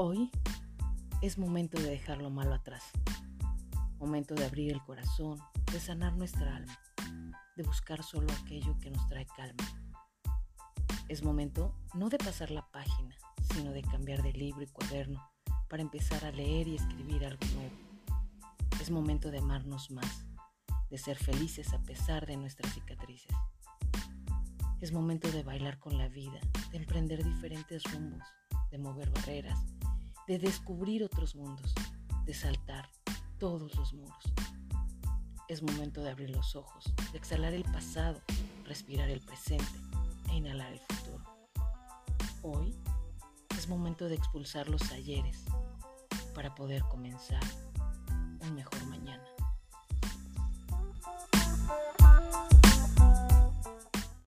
Hoy es momento de dejar lo malo atrás. Momento de abrir el corazón, de sanar nuestra alma, de buscar solo aquello que nos trae calma. Es momento no de pasar la página, sino de cambiar de libro y cuaderno para empezar a leer y escribir algo nuevo. Es momento de amarnos más, de ser felices a pesar de nuestras cicatrices. Es momento de bailar con la vida, de emprender diferentes rumbos, de mover barreras, de descubrir otros mundos, de saltar todos los muros. Es momento de abrir los ojos, de exhalar el pasado, respirar el presente e inhalar el futuro. Hoy es momento de expulsar los ayeres para poder comenzar.